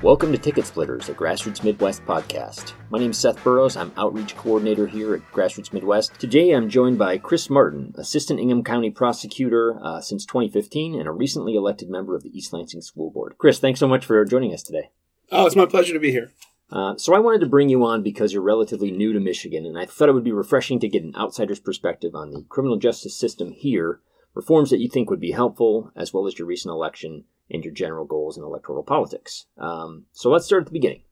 Welcome to Ticket Splitters, a Grassroots Midwest podcast. My name is Seth Burrows. I'm Outreach Coordinator here at Grassroots Midwest. Today I'm joined by Chris Martin, Assistant Ingham County Prosecutor uh, since 2015 and a recently elected member of the East Lansing School Board. Chris, thanks so much for joining us today. Oh, it's my pleasure to be here. Uh, so I wanted to bring you on because you're relatively new to Michigan, and I thought it would be refreshing to get an outsider's perspective on the criminal justice system here, reforms that you think would be helpful, as well as your recent election and your general goals in electoral politics. Um, so let's start at the beginning.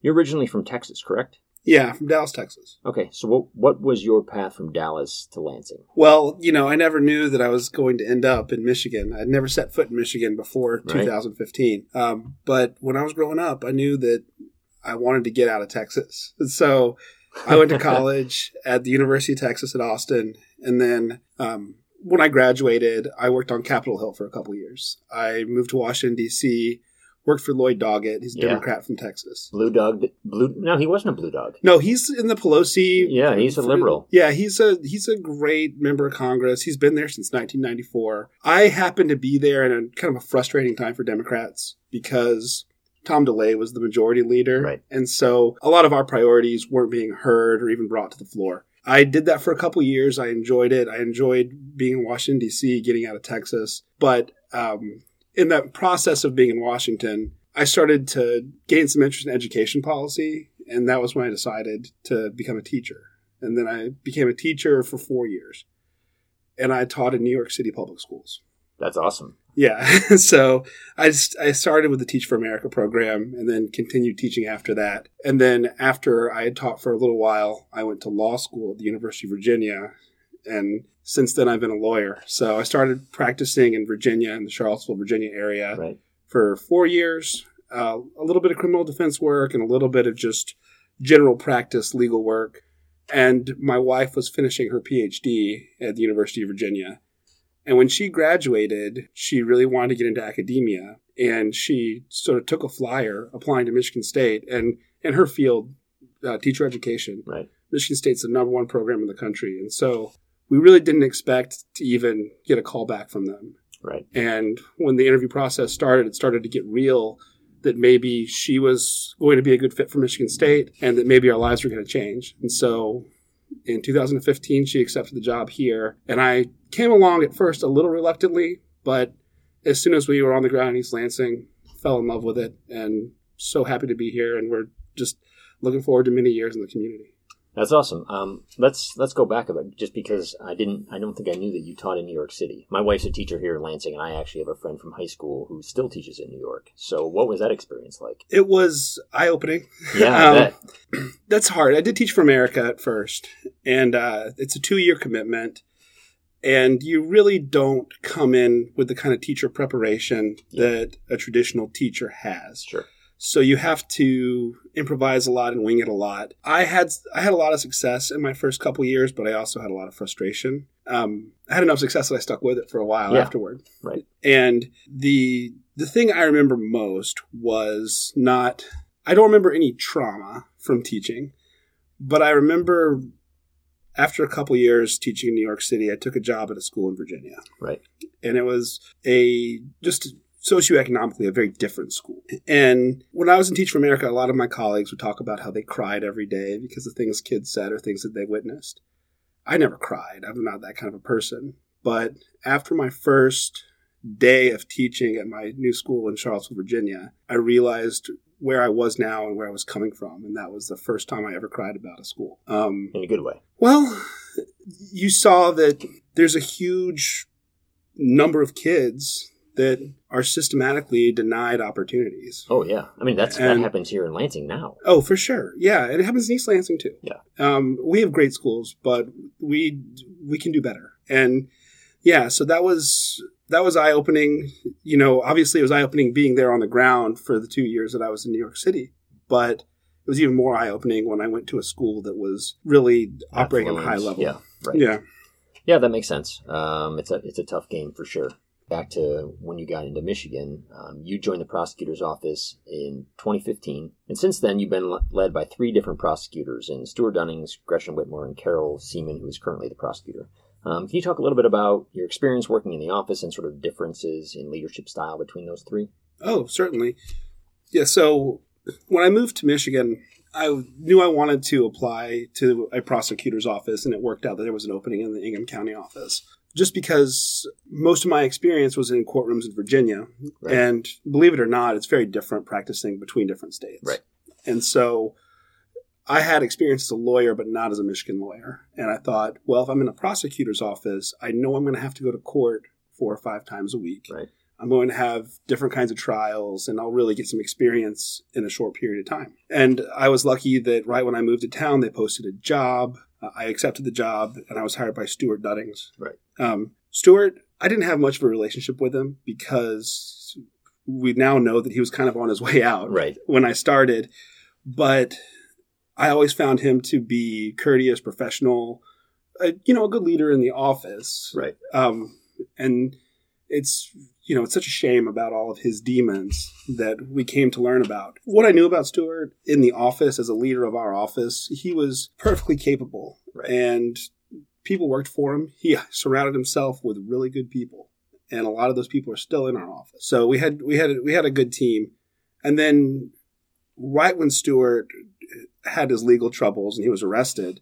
You're originally from Texas, correct? Yeah, from Dallas, Texas. Okay, so what what was your path from Dallas to Lansing? Well, you know, I never knew that I was going to end up in Michigan. I'd never set foot in Michigan before Right. 2015. Um, but when I was growing up, I knew that I wanted to get out of Texas. And so I went to college at the University of Texas at Austin. And then um, when I graduated, I worked on Capitol Hill for a couple years. I moved to Washington, D.C., worked for Lloyd Doggett. He's a Yeah. Democrat from Texas. Blue Dog, Blue? No, he wasn't a Blue Dog. No, he's in the Pelosi. Yeah, he's a liberal. Yeah, he's a he's a great member of Congress. He's been there since 1994. I happened to be there in a kind of a frustrating time for Democrats because Tom DeLay was the majority leader, Right. and so a lot of our priorities weren't being heard or even brought to the floor. I did that for a couple years. I enjoyed it. I enjoyed being in Washington D.C., getting out of Texas, but um, in that process of being in Washington, I started to gain some interest in education policy, and that was when I decided to become a teacher. And then I became a teacher for four years, and I taught in New York City public schools. That's awesome. Yeah, so I just, I started with the Teach for America program, and then continued teaching after that. And then after I had taught for a little while, I went to law school at the University of Virginia, and since then I've been a lawyer. So I started practicing in Virginia, in the Charlottesville, Virginia area Right. for four years, uh, a little bit of criminal defense work and a little bit of just general practice legal work. And my wife was finishing her PhD at the University of Virginia. And when she graduated, she really wanted to get into academia. And she sort of took a flyer applying to Michigan State. And in her field, uh, teacher education, Right. Michigan State's the number one program in the country. And so we really didn't expect to even get a call back from them. Right. And when the interview process started, it started to get real that maybe she was going to be a good fit for Michigan State and that maybe our lives were going to change. And so in 2015, she accepted the job here. And I came along at first a little reluctantly, but as soon as we were on the ground in East Lansing, fell in love with it and so happy to be here. And we're just looking forward to many years in the community. That's awesome. Um, let's let's go back a bit, just because I didn't, I don't think I knew that you taught in New York City. My wife's a teacher here in Lansing, and I actually have a friend from high school who still teaches in New York. So, what was that experience like? It was eye opening. Yeah, I Um, bet. that's hard. I did teach for America at first, and uh, it's a two year commitment. And you really don't come in with the kind of teacher preparation Yeah. that a traditional teacher has. Sure. So you have to improvise a lot and wing it a lot. I had I had a lot of success in my first couple years, but I also had a lot of frustration. Um, I had enough success that I stuck with it for a while Yeah. afterward. Right. And the the thing I remember most was not I don't remember any trauma from teaching, but I remember after a couple years teaching in New York City, I took a job at a school in Virginia. Right. And it was a just socioeconomically a very different school. And when I was in Teach for America, a lot of my colleagues would talk about how they cried every day because of things kids said or things that they witnessed. I never cried. I'm not that kind of a person. But after my first day of teaching at my new school in Charlottesville, Virginia, I realized where I was now and where I was coming from. And that was the first time I ever cried about a school. Um, In a good way. well, you saw that there's a huge number of kids that are systematically denied opportunities. Oh yeah. I mean, that's And- that happens here in Lansing now. Oh, for sure. Yeah, it happens in East Lansing too. Yeah. Um, we have great schools, but we we can do better. And yeah, so that was that was eye opening. You know, obviously it was eye opening being there on the ground for the two years that I was in New York City, but it was even more eye opening when I went to a school that was really operating at a high level. Yeah. Right. Yeah. Yeah, that makes sense. Um, it's a it's a tough game for sure. Back to when you got into Michigan, um, you joined the prosecutor's office in 2015, and since then you've been led by three different prosecutors: in Stuart Dunnings, Gretchen Whitmer, and Carol Siemon, who is currently the prosecutor. Um, can you talk a little bit about your experience working in the office and sort of differences in leadership style between those three? Oh, certainly. Yeah, so when I moved to Michigan, I knew I wanted to apply to a prosecutor's office, and it worked out that there was an opening in the Ingham County office. Just because most of my experience was in courtrooms in Virginia, Right. and believe it or not, it's very different practicing between different states. Right. And so I had experience as a lawyer, but not as a Michigan lawyer. And I thought, well, if I'm in a prosecutor's office, I know I'm going to have to go to court four or five times a week. Right. I'm going to have different kinds of trials and I'll really get some experience in a short period of time. And I was lucky that right when I moved to town, they posted a job. Uh, I accepted the job and I was hired by Stuart Dunnings. Right. Um, Stuart, I didn't have much of a relationship with him because we now know that he was kind of on his way out Right. when I started, but I always found him to be courteous, professional, uh, you know, a good leader in the office. Right. Um, and it's you know it's such a shame about all of his demons that we came to learn about. What I knew about Stuart in the office as a leader of our office, he was perfectly capable, Right. and people worked for him. He surrounded himself with really good people, and a lot of those people are still in our office. So we had we had we had a good team, and then right when Stuart had his legal troubles and he was arrested,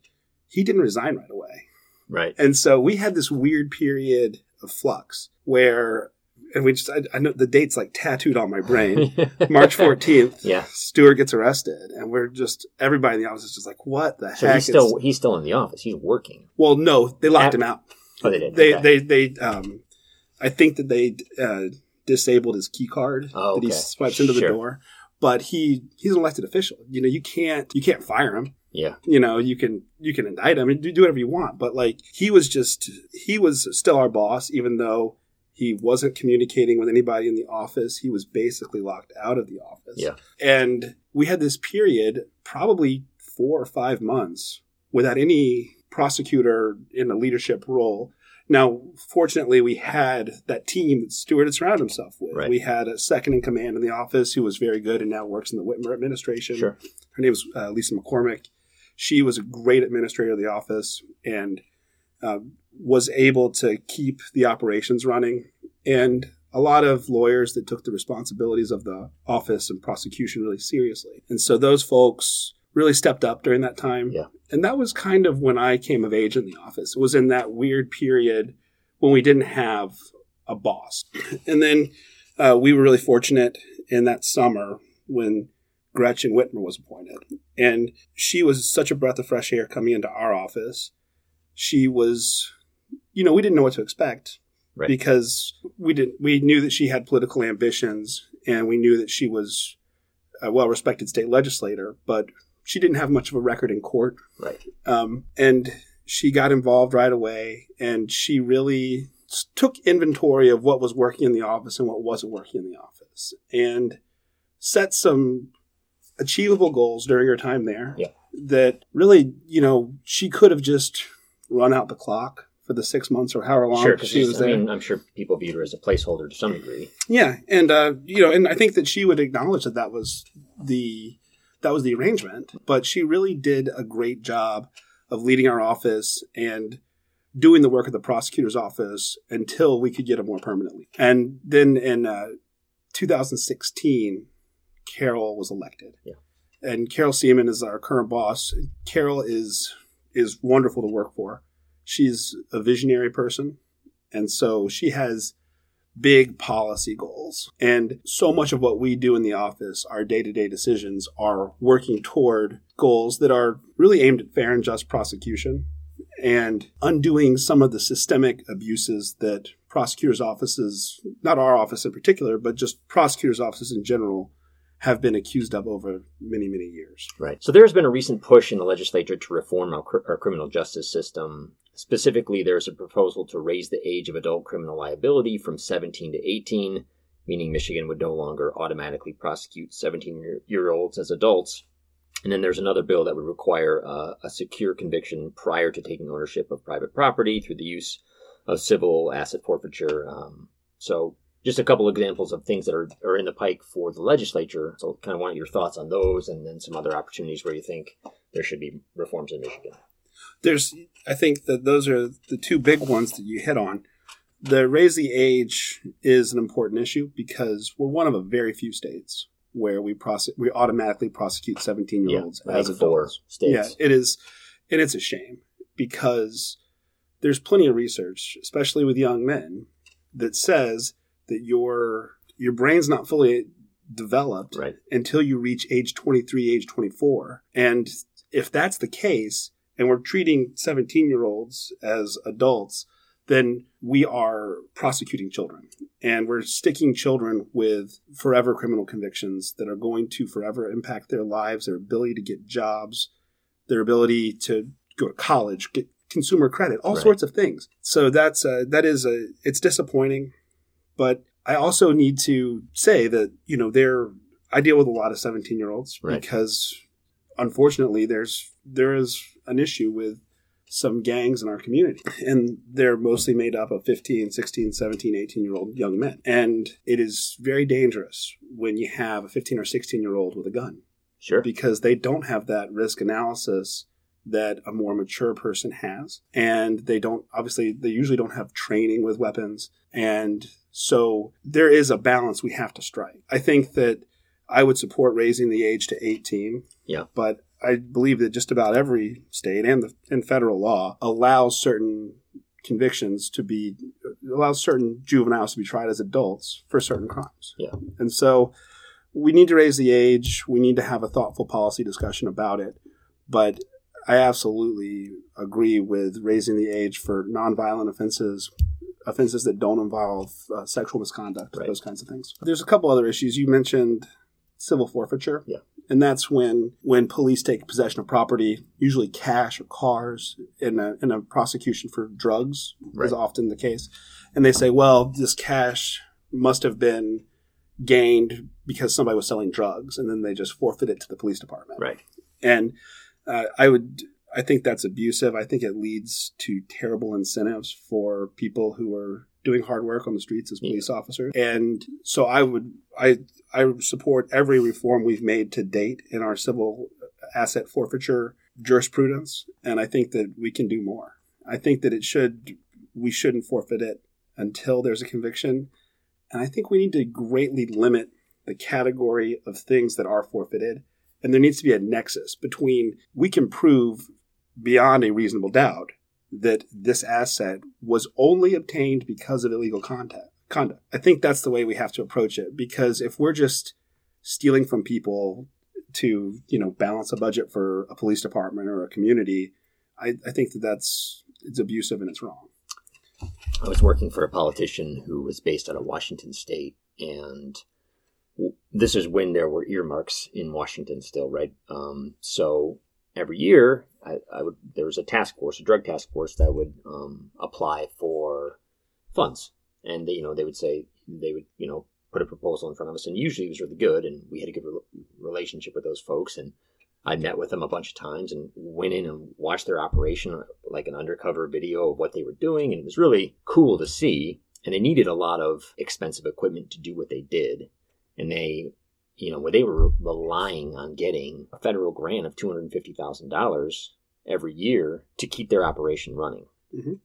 he didn't resign right away. Right. And so we had this weird period of flux where, and we just, I, I know the date's like tattooed on my brain. March 14th, Yeah. Stuart gets arrested. And we're just, everybody in the office is just like, what the So heck? he's still is-" he's still in the office. He's working. well, no, they locked At- him out. Oh, they did. They, Okay. they, they, um, I think that they, uh, disabled his key card Oh, that he swipes into the door. But he, he's an elected official. You know, you can't, you can't fire him. yeah. you know you can you can indict him and do do whatever you want but like he was just he was still our boss even though he wasn't communicating with anybody in the office he was basically locked out of the office Yeah. and we had this period probably four or five months without any prosecutor in a leadership role now fortunately we had that team that stuart had surrounded himself with Right. we had a second in command in the office who was very good and now works in the whitmer administration Sure. her name was uh, Lisa McCormick. She was a great administrator of the office and uh, was able to keep the operations running. And a lot of lawyers that took the responsibilities of the office and prosecution really seriously. And so those folks really stepped up during that time. Yeah. And that was kind of when I came of age in the office. It was in that weird period when we didn't have a boss. And then uh, we were really fortunate in that summer when Gretchen Whitmer was appointed. And she was such a breath of fresh air coming into our office. She was, you know, we didn't know what to expect Right. because we didn't, we knew that she had political ambitions and we knew that she was a well respected state legislator, but she didn't have much of a record in court. Right. Um, and she got involved right away and she really took inventory of what was working in the office and what wasn't working in the office and set some achievable goals during her time there Yeah. that really, you know, she could have just run out the clock for the six months or however long Sure. She was there. I mean, I'm sure people viewed her as a placeholder to some degree. Yeah, and uh, you know, and I think that she would acknowledge that that was the that was the arrangement. But she really did a great job of leading our office and doing the work of the prosecutor's office until we could get a more permanent lead. And then in uh, 2016, Carol was elected. Yeah. And Carol Siemon is our current boss. Carol is is wonderful to work for. She's a visionary person, and so she has big policy goals. And so much of what we do in the office, our day to day decisions, are working toward goals that are really aimed at fair and just prosecution and undoing some of the systemic abuses that prosecutors' offices, not our office in particular, but just prosecutors' offices in general, have been accused of over many, many years. Right. So there's been a recent push in the legislature to reform our, cr- our criminal justice system. Specifically, there's a proposal to raise the age of adult criminal liability from 17 to 18, meaning Michigan would no longer automatically prosecute 17 year olds as adults. And then there's another bill that would require uh, a secure conviction prior to taking ownership of private property through the use of civil asset forfeiture. Um, so just a couple examples of things that are, are in the pike for the legislature. So, kind of want your thoughts on those, and then some other opportunities where you think there should be reforms in Michigan. There's, I think that those are the two big ones that you hit on. The raise the age is an important issue because we're one of a very few states where we prosecute we automatically prosecute 17 year olds Yeah, as adults. states. Yeah, it is, and it's a shame because there's plenty of research, especially with young men, that says that your your brain's not fully developed Right. until you reach age 23, age 24. And if that's the case, and we're treating 17 year olds as adults, then we are prosecuting children. And we're sticking children with forever criminal convictions that are going to forever impact their lives, their ability to get jobs, their ability to go to college, get consumer credit, all Right. sorts of things. So that's uh, that is a it's disappointing, but I also need to say that you know there I deal with a lot of 17 year olds Right. because unfortunately there's there is an issue with some gangs in our community and they're mostly made up of 15 16 17 18 year old young men. And it is very dangerous when you have a 15 or 16 year old with a gun. Sure. because they don't have that risk analysis that a more mature person has. And they don't obviously they usually don't have training with weapons. And so there is a balance we have to strike. I think that i would support raising the age to 18 Yeah. but i believe that just about every state and the and federal law allows certain convictions to be allows certain juveniles to be tried as adults for certain crimes Yeah. and so we need to raise the age. We need to have a thoughtful policy discussion about it. But I absolutely agree with raising the age for nonviolent offenses, offenses that don't involve uh, sexual misconduct, Right. those kinds of things. There's a couple other issues. You mentioned civil forfeiture. Yeah. And that's when when police take possession of property, usually cash or cars, in a, in a prosecution for drugs Right. is often the case. And they say, well, this cash must have been gained because somebody was selling drugs, and then they just forfeit it to the police department. Right. And uh, I would, I think that's abusive. I think it leads to terrible incentives for people who are doing hard work on the streets as Yeah. police officers. And so I would, I, I support every reform we've made to date in our civil asset forfeiture jurisprudence, and I think that we can do more. I think that it should, we shouldn't forfeit it until there's a conviction, and I think we need to greatly limit the category of things that are forfeited and there needs to be a nexus between we can prove beyond a reasonable doubt that this asset was only obtained because of illegal contact, conduct. I think that's the way we have to approach it because if we're just stealing from people to, you know, balance a budget for a police department or a community, I, I think that that's it's abusive and it's wrong. I was working for a politician who was based out of Washington State, and this is when there were earmarks in Washington still, right? Um, so every year, I, I would there was a task force, a drug task force that would um, apply for funds, and they, you know they would say they would you know put a proposal in front of us, and usually it was really good, and we had a good re- relationship with those folks, and I met with them a bunch of times and went in and watched their operation, like an undercover video of what they were doing. And it was really cool to see. And they needed a lot of expensive equipment to do what they did. And they, you know, where they were relying on getting a federal grant of $250,000 every year to keep their operation running. Mhm.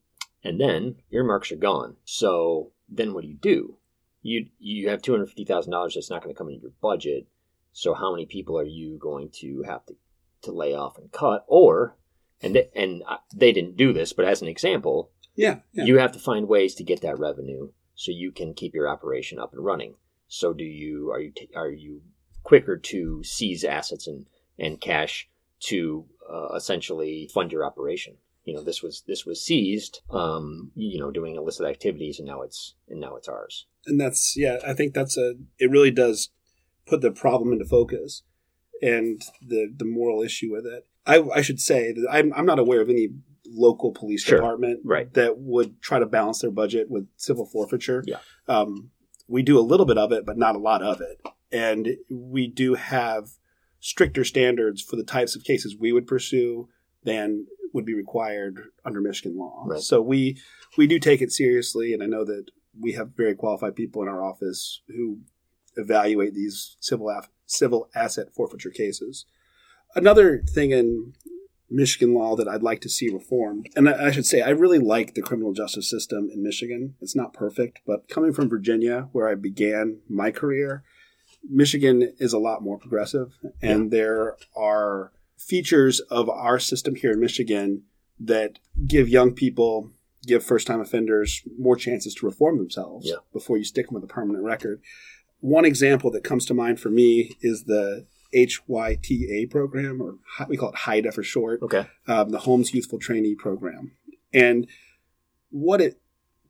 And then earmarks are gone. So then what do you do? You, you have $250,000 that's not going to come into your budget. So how many people are you going to have to, to lay off and cut? Or, and they, and they didn't do this, but as an example, Yeah, yeah. you have to find ways to get that revenue so you can keep your operation up and running. So do you are you t- are you quicker to seize assets and and cash to uh, essentially fund your operation? You know, this was this was seized, um, you know, doing illicit activities, and now it's and now it's ours. and that's yeah i think that's a it really does put the problem into focus and the the moral issue with it i i should say that i'm, I'm not aware of any local police Sure. department Right. that would try to balance their budget with civil forfeiture Yeah. um, we do a little bit of it but not a lot of it and we do have stricter standards for the types of cases we would pursue than would be required under Michigan law. Right. So we we do take it seriously, and I know that we have very qualified people in our office who evaluate these civil af- civil asset forfeiture cases. Another thing in Michigan law that I'd like to see reformed, and I I should say I really like the criminal justice system in Michigan. It's not perfect, but coming from Virginia, where I began my career, Michigan is a lot more progressive, and there are features of our system here in Michigan that give young people, give first time offenders more chances to reform themselves Yeah. before you stick them with a permanent record. One example that comes to mind for me is the HYTA program, or we call it HIDA for short Okay. um, the Holmes Youthful Trainee Program. And what it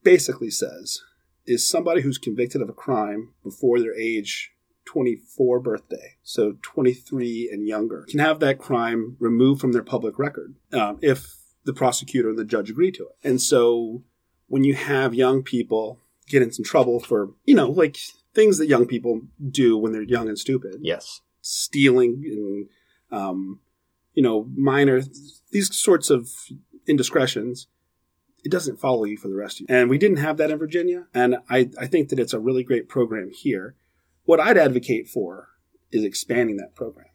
basically says is somebody who's convicted of a crime before their age 24 birthday, so 23 and younger, can have that crime removed from their public record um, if the prosecutor and the judge agree to it. And so when you have young people get in some trouble for, you know, like things that young people do when they're young and stupid, Yes. Stealing and um, you know minor these sorts of indiscretions it doesn't follow you for the rest of you. And we didn't have that in virginia and i, I think that it's a really great program here. What i'd advocate for is expanding that program.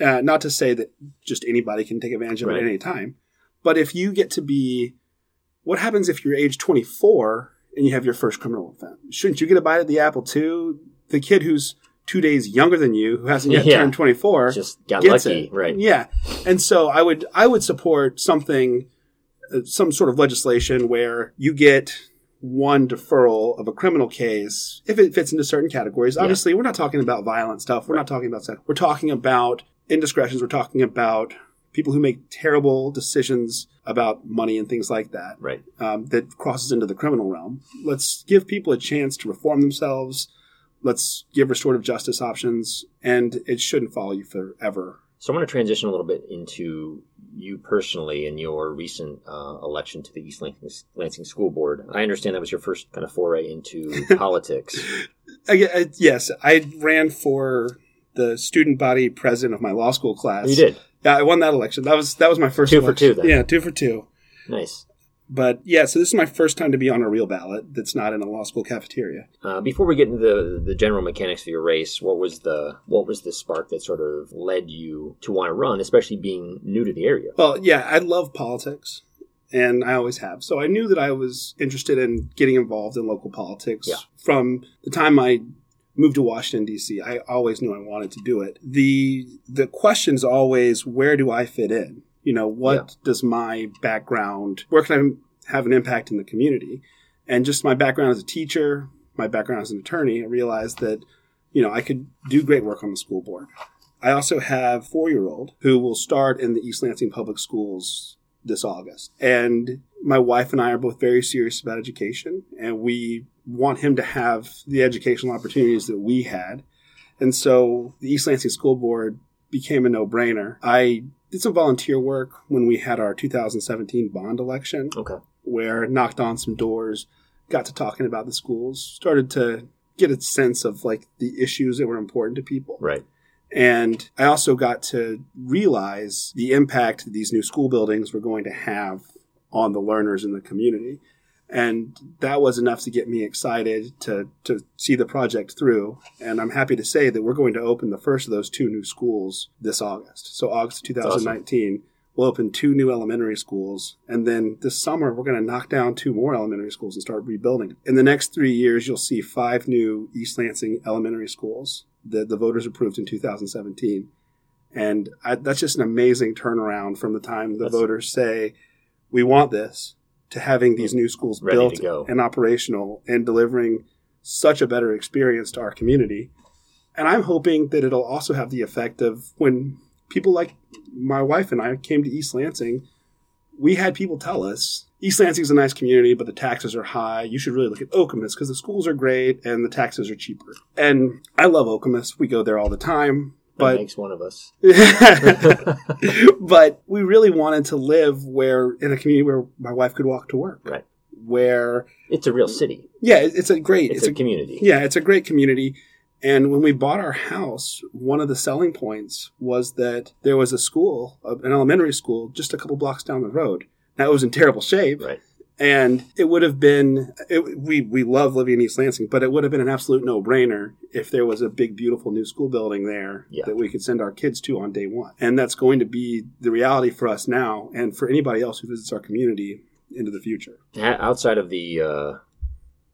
Uh, not to say that just anybody can take advantage of it at any time but if you get to be what happens if you're age 24 and you have your first criminal offense? Shouldn't you get a bite at the apple too? The kid who's two days younger than you who hasn't yet Yeah. turned 24 Just got lucky, it. right? Yeah, and so I would I would support something, uh, some sort of legislation where you get one deferral of a criminal case if it fits into certain categories. Yeah. Obviously, we're not talking about violent stuff. We're not talking about sex. We're talking about indiscretions. We're talking about people who make terrible decisions about money and things like that Right. um, that crosses into the criminal realm. Let's give people a chance to reform themselves. Let's give restorative justice options, and it shouldn't follow you forever. So I want to transition a little bit into you personally and your recent uh, election to the East Lansing, Lansing School Board. I understand that was your first kind of foray into politics. I, I, yes, I ran for the student body president of my law school class. You did. Yeah, I won that election. That was that was my first Two for two, then. Yeah, two for two. Nice. But yeah, so this is my first time to be on a real ballot that's not in a law school cafeteria. Uh, before we get into the, the general mechanics of your race, what was the what was the spark that sort of led you to want to run, especially being new to the area? Well, yeah, I love politics, and I always have. So I knew that I was interested in getting involved in local politics Yeah. from the time I moved to Washington D.C. I always knew I wanted to do it. the The question's always where do I fit in? You know, what Yeah. does my background? Where can I have an impact in the community? And just my background as a teacher, my background as an attorney, I realized that you know I could do great work on the school board. I also have four year old who will start in the East Lansing Public Schools this August. And my wife and I are both very serious about education, and we want him to have the educational opportunities that we had. And so the East Lansing School Board became a no brainer. I did some volunteer work when we had our 2017 bond election Okay. where knocked on some doors, got to talking about the schools, started to get a sense of like the issues that were important to people. Right. And I also got to realize the impact that these new school buildings were going to have on the learners in the community. And that was enough to get me excited to, to see the project through. And I'm happy to say that we're going to open the first of those two new schools this August. So, August 2019, we'll open two new elementary schools. And then this summer, we're going to knock down two more elementary schools and start rebuilding. In the next three years, you'll see five new East Lansing elementary schools that the voters approved in 2017. And I, that's just an amazing turnaround from the time the That's- voters say, we want this, to having these new schools Ready built and operational and delivering such a better experience to our community. And I'm hoping that it'll also have the effect of when people like my wife and I came to East Lansing, we had people tell us East Lansing's a nice community, but the taxes are high. You should really look at Okemos because the schools are great and the taxes are cheaper. And I love Okemos. We go there all the time. That But makes one of us. but we really wanted to live where in a community where my wife could walk to work. Right. Where It's a real city. yeah, it's a great It's, it's, a, a, community. yeah, it's a great community. And when we bought our house, one of the selling points was that there was a school, an elementary school, just a couple blocks down the road. Now it was in terrible shape, Right. And it would have been it, we we love living in East Lansing, but it would have been an absolute no brainer if there was a big beautiful new school building there Yeah. that we could send our kids to on day one. And that's going to be the reality for us now, and for anybody else who visits our community into the future. Outside of the uh,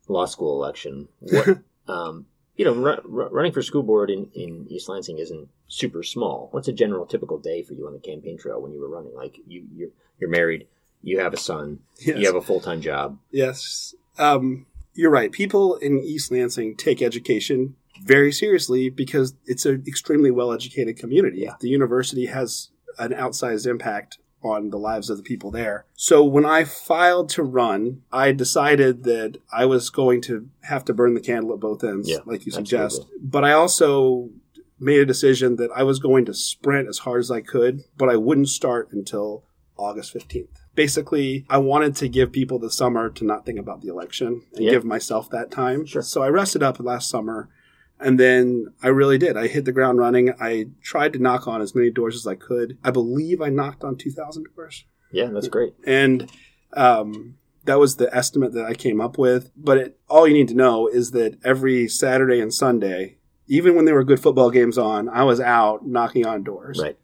law school election, what, um, you know, ru- ru- running for school board in, in East Lansing isn't super small. What's a general typical day for you on the campaign trail when you were running? Like you, you're, you're married, you have a son, Yes. you have a full time job. Yes. Um, you're right. People in East Lansing take education very seriously because it's an extremely well educated community. Yeah. The university has an outsized impact on the lives of the people there. So when I filed to run, I decided that I was going to have to burn the candle at both ends, Yeah, like you suggest. absolutely. But I also made a decision that I was going to sprint as hard as I could, but I wouldn't start until August 15th. Basically, I wanted to give people the summer to not think about the election and Yeah. give myself that time. Sure. So I rested up last summer and then I really did. I hit the ground running. I tried to knock on as many doors as I could. I believe I knocked on 2,000 doors. Yeah, that's great. And um, that was the estimate that I came up with. But it, all you need to know is that every Saturday and Sunday, even when there were good football games on, I was out knocking on doors. Right.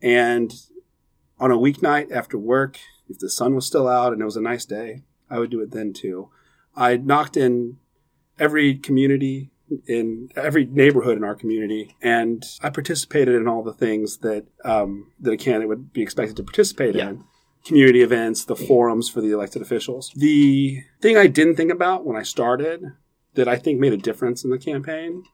And on a weeknight after work, if the sun was still out and it was a nice day, I would do it then too. I knocked in every community in every neighborhood in our community, and I participated in all the things that um, that a candidate would be expected to participate Yeah. in. Community events, the forums for the elected officials. The thing I didn't think about when I started that I think made a difference in the campaign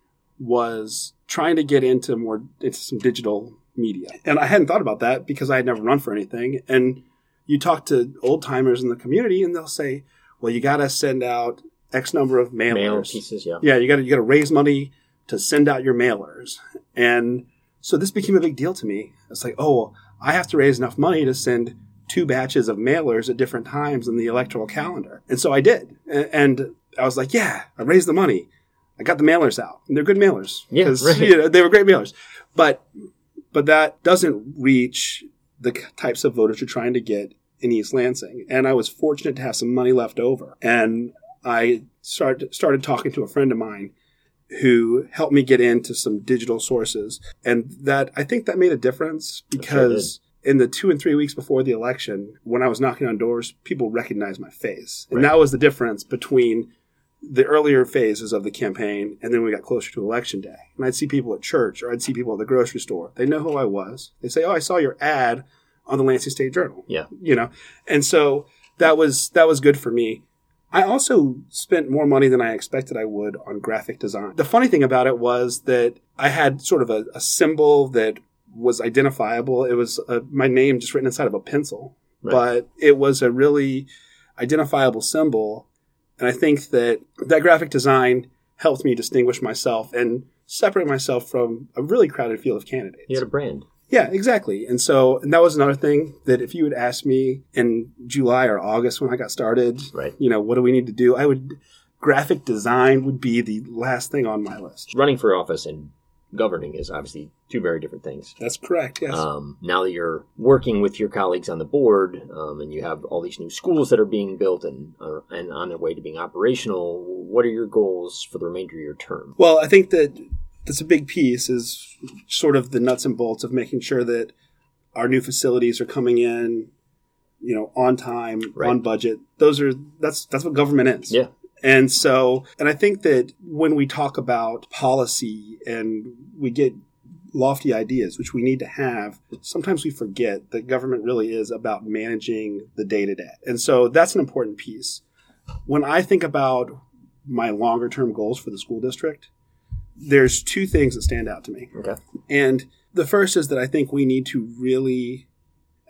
was trying to get into more into some digital media. And I hadn't thought about that because I had never run for anything. And you talk to old timers in the community and they'll say, well, you got to send out X number of mailers. Mail pieces, yeah. Yeah, you got to you got to raise money to send out your mailers. And so this became a big deal to me. It's like, oh, I have to raise enough money to send two batches of mailers at different times in the electoral calendar. And so I did. And I was like, yeah, I raised the money. I got the mailers out. And they're good mailers. Yeah, right. you know, they were great mailers. But but that doesn't reach the types of voters you're trying to get in East Lansing. And I was fortunate to have some money left over. And I started started talking to a friend of mine who helped me get into some digital sources. And that I think that made a difference because in the two and three weeks before the election, when I was knocking on doors, people recognized my face. And Right. that was the difference between the earlier phases of the campaign and then we got closer to election day. And I'd see people at church or I'd see people at the grocery store. They know who I was. They say, Oh, I saw your ad on the Lansing State Journal. Yeah. You know? And so that was that was good for me. I also spent more money than I expected I would on graphic design. The funny thing about it was that I had sort of a, a symbol that was identifiable. It was uh my name just written inside of a pencil, Right. but it was a really identifiable symbol. And I think that that graphic design helped me distinguish myself and separate myself from a really crowded field of candidates. You had a brand. Yeah, exactly. And so, and that was another thing that if you had asked me in July or August when I got started, Right. you know, what do we need to do? I would, graphic design would be the last thing on my list. Running for office and governing is obviously two very different things. That's correct. Yes. Um, now that you're working with your colleagues on the board, um, and you have all these new schools that are being built and are, and on their way to being operational, what are your goals for the remainder of your term? Well, I think that that's a big piece is sort of the nuts and bolts of making sure that our new facilities are coming in, you know, on time, Right. on budget. Those are that's that's what government is. Yeah. And so, and I think that when we talk about policy and we get lofty ideas, which we need to have, sometimes we forget that government really is about managing the day to day. And so that's an important piece. When I think about my longer term goals for the school district, there's two things that stand out to me. Okay. And the first is that I think we need to really,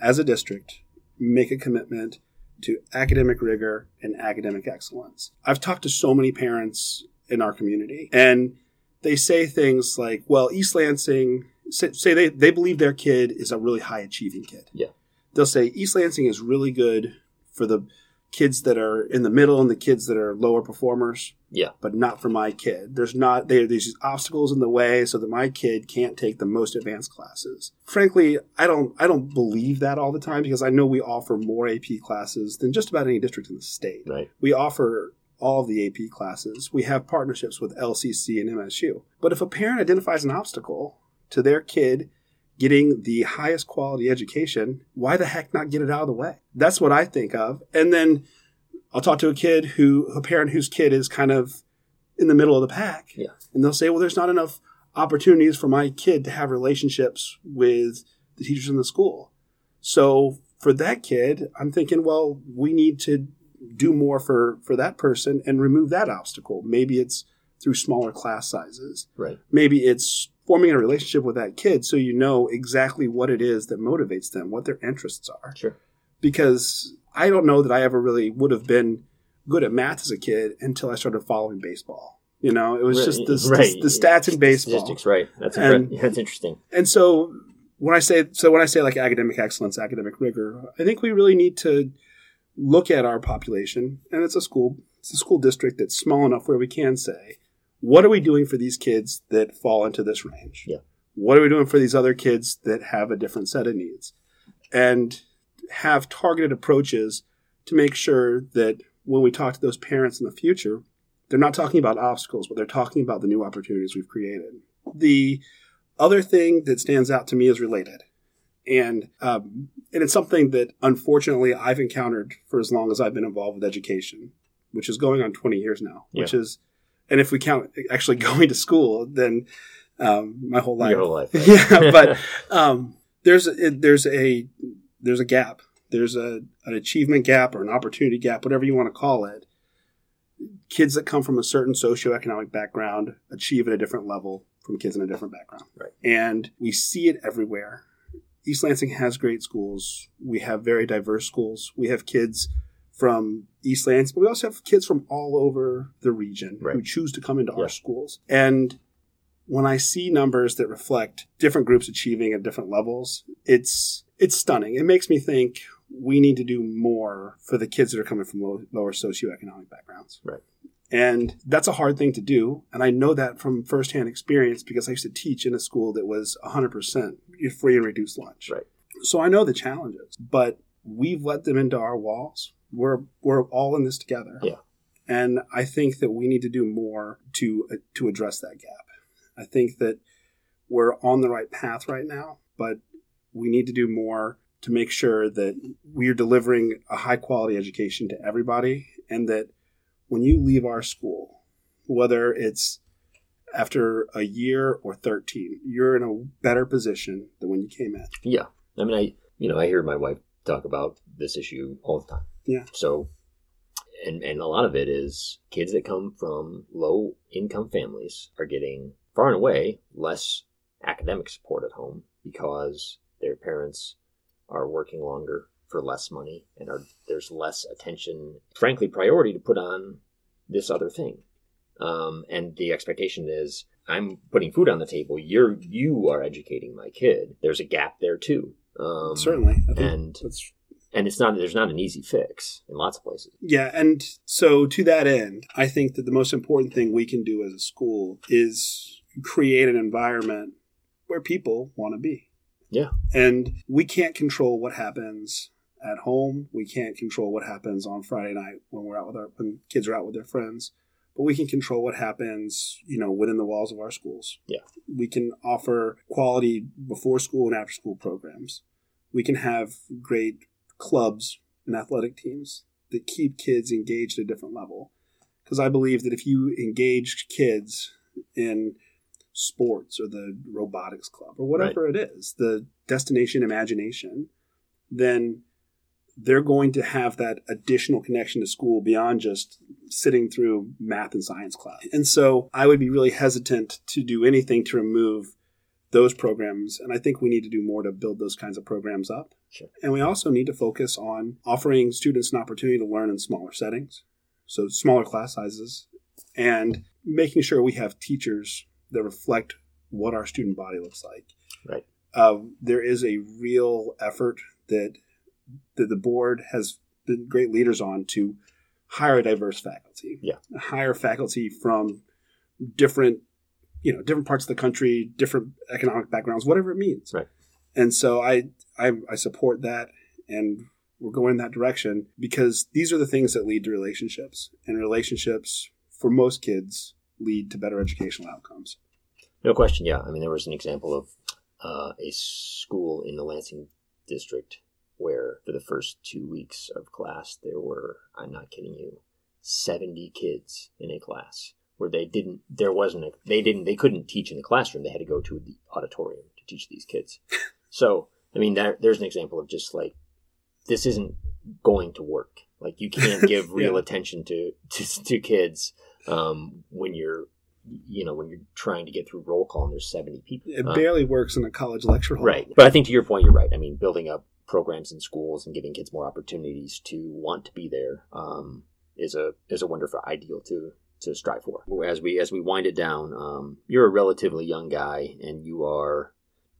as a district, make a commitment to academic rigor and academic excellence. I've talked to so many parents in our community, and they say things like, well, East Lansing, say, they, they believe their kid is a really high achieving kid. Yeah. They'll say East Lansing is really good for the kids that are in the middle and the kids that are lower performers Yeah. but not for my kid. There's not there. There's these obstacles in the way so that my kid can't take the most advanced classes. Frankly, I don't I don't believe that all the time because I know we offer more AP classes than just about any district in the state. Right. We offer all of the AP classes. We have partnerships with LCC and MSU. But if a parent identifies an obstacle to their kid getting the highest quality education, why the heck not get it out of the way? That's what I think of. And then I'll talk to a kid who, a parent whose kid is kind of in the middle of the pack. Yeah. And they'll say, well, there's not enough opportunities for my kid to have relationships with the teachers in the school. So for that kid, I'm thinking, well, we need to do more for, for that person and remove that obstacle. Maybe it's through smaller class sizes. Right. Maybe it's forming a relationship with that kid so you know exactly what it is that motivates them, what their interests are. Sure. Because I don't know that I ever really would have been good at math as a kid until I started following baseball. You know, it was Right, just the, right. the, stats in baseball. Statistics, right? That's And- impre- that's interesting. And so when I say so when I say like academic excellence, academic rigor, I think we really need to look at our population and it's a school it's a school district that's small enough where we can say, what are we doing for these kids that fall into this range? Yeah. What are we doing for these other kids that have a different set of needs? And have targeted approaches to make sure that when we talk to those parents in the future, they're not talking about obstacles, but they're talking about the new opportunities we've created. The other thing that stands out to me is related. And um, and it's something that unfortunately I've encountered for as long as I've been involved with education, which is going on 20 years now. Which is, and if we count actually going to school, then um, my whole life. Your whole life. right? yeah, but um, there's a, there's a there's a gap. There's a an achievement gap or an opportunity gap, whatever you want to call it. Kids that come from a certain socioeconomic background achieve at a different level from kids in a different background. Right. And we see it everywhere. East Lansing has great schools. We have very diverse schools. We have kids from East Lansing, but we also have kids from all over the region who choose to come into Yeah. our schools. And when I see numbers that reflect different groups achieving at different levels, it's it's stunning. It makes me think we need to do more for the kids that are coming from low, lower socioeconomic backgrounds. Right. And that's a hard thing to do. And I know that from firsthand experience because I used to teach in a school that was 100% free and reduced lunch. Right. So I know the challenges, but we've let them into our walls. We're, we're all in this together. Yeah. And I think that we need to do more to, uh, to address that gap. I think that we're on the right path right now, but we need to do more to make sure that we're delivering a high quality education to everybody and that when you leave our school, whether it's after a year or 13, you're in a better position than when you came in. Yeah. I mean, I you know I hear my wife talk about this issue all the time. Yeah. So, and and a lot of it is kids that come from low income families are getting far and away less academic support at home because their parents are working longer for less money and are there's less attention, frankly, priority to put on this other thing. Um, and the expectation is I'm putting food on the table. You're you are educating my kid. There's a gap there too. Um, Certainly. And that's and it's not there's not an easy fix in lots of places. Yeah, and so to that end, I think that the most important thing we can do as a school is create an environment where people want to be. Yeah. And we can't control what happens at home. We can't control what happens on Friday night when we're out with our when kids are out with their friends. But we can control what happens, you know, within the walls of our schools. Yeah. We can offer quality before school and after school programs. We can have great clubs and athletic teams that keep kids engaged at a different level. Because I believe that if you engage kids in sports or the robotics club or whatever it is, the destination imagination, then they're going to have that additional connection to school beyond just sitting through math and science class. And so I would be really hesitant to do anything to remove those programs. And I think we need to do more to build those kinds of programs up. Sure. And we also need to focus on offering students an opportunity to learn in smaller settings, so smaller class sizes, and making sure we have teachers that reflect what our student body looks like. Right. Uh, there is a real effort that that the board has been great leaders on to hire a diverse faculty. Yeah. Hire faculty from different, you know, different parts of the country, different economic backgrounds, whatever it means. Right. And so I, I, I support that, and we're going in that direction because these are the things that lead to relationships, and relationships for most kids lead to better educational outcomes. No question. Yeah. I mean, there was an example of uh, a school in the Lansing district where for the first two weeks of class there were I'm not kidding you 70 kids in a class where they didn't there wasn't a, they didn't they couldn't teach in the classroom they had to go to the auditorium to teach these kids so i mean there, there's an example of just like this isn't going to work like you can't give real Yeah. attention to, to to kids um, when you're you know when you're trying to get through roll call and there's 70 people It Uh, barely works in a college lecture hall. Right. But I think to your point, you're right. I mean, building up programs in schools and giving kids more opportunities to want to be there um, is a is a wonderful ideal to to strive for. As we as we wind it down, um, you're a relatively young guy, and you are,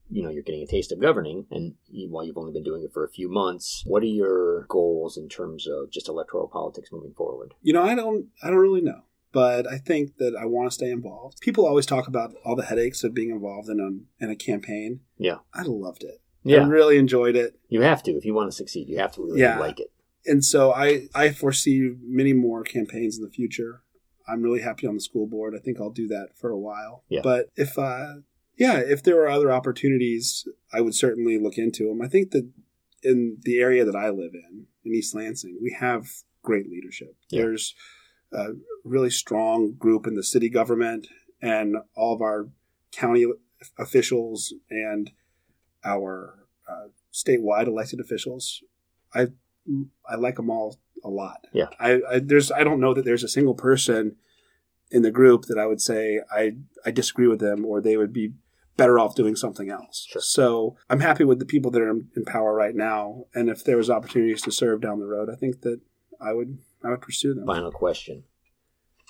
you know, you're getting a taste of governing, and while you've only been doing it for a few months, what are your goals in terms of just electoral politics moving forward? You know, I don't I don't really know. But I think that I want to stay involved. People always talk about all the headaches of being involved in a in a campaign. Yeah. I loved it. I Yeah, really enjoyed it. you have to if you want to succeed. You have to really Yeah. like it. and so I I foresee many more campaigns in the future. I'm really happy on the school board. I think I'll do that for a while. Yeah. But if uh yeah, if there are other opportunities, I would certainly look into them. I think that in the area that I live in, in East Lansing, we have great leadership. Yeah. There's a really strong group in the city government and all of our county officials and our uh, statewide elected officials. I I like them all a lot. Yeah. I, I there's I don't know that there's a single person in the group that I would say I I disagree with them or they would be better off doing something else. Sure. So I'm happy with the people that are in, power right now, and if there was opportunities to serve down the road, I think that I would I would pursue them. Final question.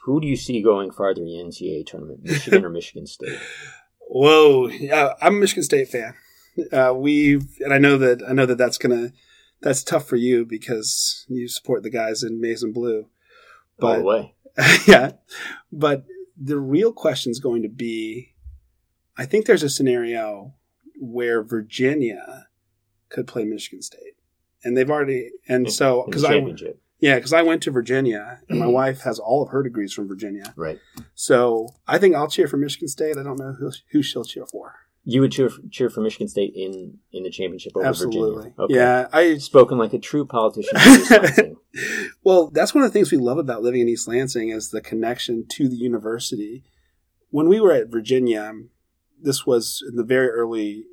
Who do you see going farther in the NCAA tournament, Michigan or Michigan State? Whoa, yeah, I'm a Michigan State fan. Uh, we and I know that I know that that's gonna that's tough for you because you support the guys in maize and blue. All But the way. yeah, but the real question is going to be, I think there's a scenario where Virginia could play Michigan State, and they've already and so In the because I yeah because I went to Virginia and my mm-hmm. wife has all of her degrees from Virginia, Right. so I think I'll cheer for Michigan State. I don't know who who she'll cheer for. You would cheer cheer for Michigan State in in the championship over Absolutely, Virginia. Okay. yeah. I Spoken like a true politician. in East Lansing. well, that's one of the things we love about living in East Lansing is the connection to the university. When we were at Virginia, this was in the very early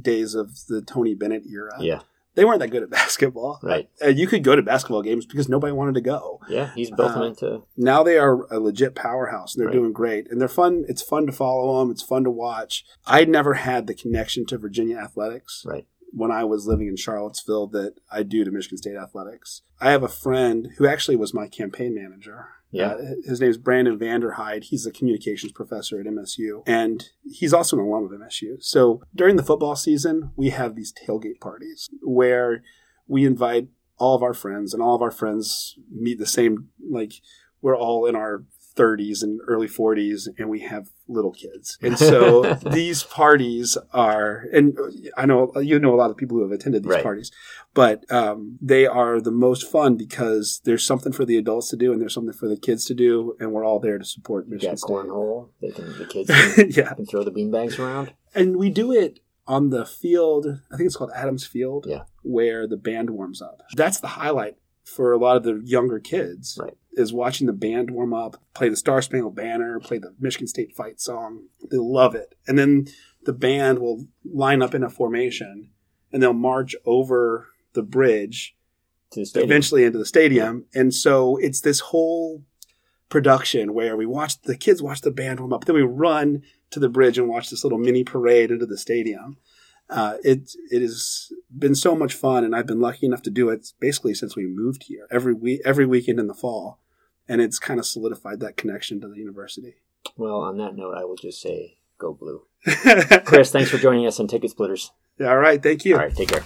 days of the Tony Bennett era. yeah. They weren't that good at basketball. Right. Uh, you could go to basketball games because nobody wanted to go. Yeah. He's built them Uh, into. Now they are a legit powerhouse and they're Right. doing great. And they're fun. It's fun to follow them. It's fun to watch. I never had the connection to Virginia athletics Right. when I was living in Charlottesville that I do to Michigan State athletics. I have a friend who actually was my campaign manager. Yeah. Uh, his name is Brandon Vanderhyde. He's a communications professor at MSU, and he's also an alum of MSU. So during the football season, we have these tailgate parties where we invite all of our friends, and all of our friends meet the same. Like we're all in our 30s and early 40s, and we have little kids, and so these parties are. And I know you know a lot of people who have attended these Right. parties, but um, they are the most fun because there's something for the adults to do, and there's something for the kids to do, and we're all there to support Michigan State. cornhole. They can the kids can, yeah, can throw the beanbags around. and we do it on the field. I think it's called Adams Field, Yeah. where the band warms up. That's the highlight for a lot of the younger kids. Right. Is watching the band warm up, play the Star Spangled Banner, play the Michigan State fight song. They love it, and then the band will line up in a formation, and they'll march over the bridge To the eventually into the stadium. And so it's this whole production where we watch the kids watch the band warm up, then we run to the bridge and watch this little mini parade into the stadium. Uh, it it has been so much fun, and I've been lucky enough to do it basically since we moved here every week every weekend in the fall, and it's kind of solidified that connection to the university. Well, on that note, I will just say go blue. Chris, thanks for joining us on Ticket Splitters. All right, thank you. All right, take care.